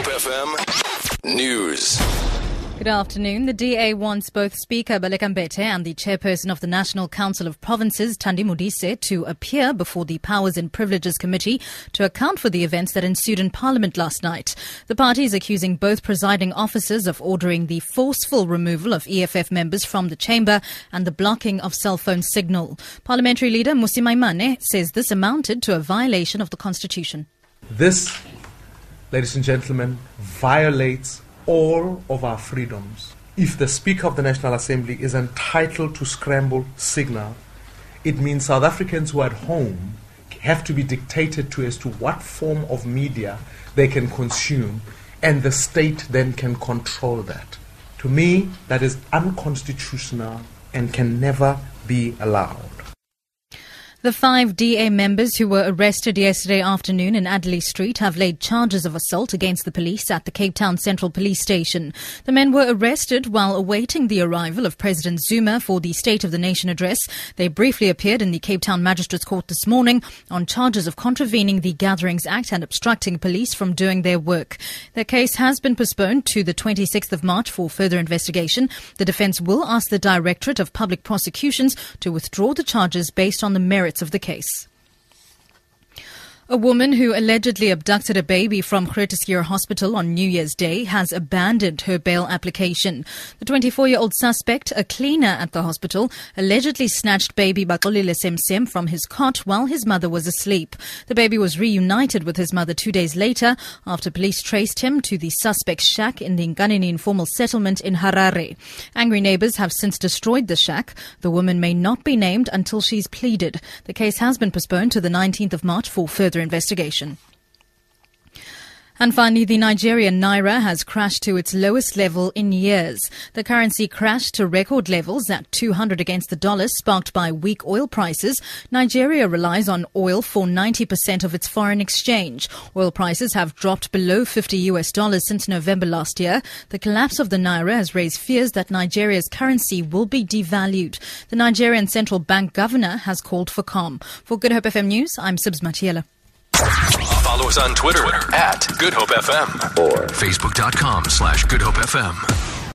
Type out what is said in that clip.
Hope FM News. Good afternoon. The DA wants both Speaker Baleka Mbete and the chairperson of the National Council of Provinces, Thandi Modise, to appear before the Powers and Privileges Committee to account for the events that ensued in Parliament last night. The party is accusing both presiding officers of ordering the forceful removal of EFF members from the chamber and the blocking of cell phone signal. Parliamentary leader Mmusi Maimane says this amounted to a violation of the constitution. This, ladies and gentlemen, violates all of our freedoms. If the Speaker of the National Assembly is entitled to scramble signal, it means South Africans who are at home have to be dictated to as to what form of media they can consume, and the state then can control that. To me, that is unconstitutional and can never be allowed. The five DA members who were arrested yesterday afternoon in Adderley Street have laid charges of assault against the police at the Cape Town Central Police Station. The men were arrested while awaiting the arrival of President Zuma for the State of the Nation address. They briefly appeared in the Cape Town Magistrates Court this morning on charges of contravening the Gatherings Act and obstructing police from doing their work. Their case has been postponed to the 26th of March for further investigation. The defense will ask the Directorate of Public Prosecutions to withdraw the charges based on the merits of the case. A woman who allegedly abducted a baby from Schuur Hospital on New Year's Day has abandoned her bail application. The 24-year-old suspect, a cleaner at the hospital, allegedly snatched baby Baxolile Semsem from his cot while his mother was asleep. The baby was reunited with his mother two days later after police traced him to the suspect's shack in the Nkanini informal settlement in Harare. Angry neighbors have since destroyed the shack. The woman may not be named until she's pleaded. The case has been postponed to the 19th of March for further investigation. And finally, the Nigerian Naira has crashed to its lowest level in years. The currency crashed to record levels at 200 against the dollar, sparked by weak oil prices. Nigeria relies on oil for 90% of its foreign exchange. Oil prices have dropped below 50 US dollars since November last year. The collapse of the Naira has raised fears that Nigeria's currency will be devalued. The Nigerian Central Bank governor has called for calm. For Good Hope FM News, I'm Sibs Matiela. Follow us on Twitter, at Good Hope FM or Facebook.com slash Good Hope FM.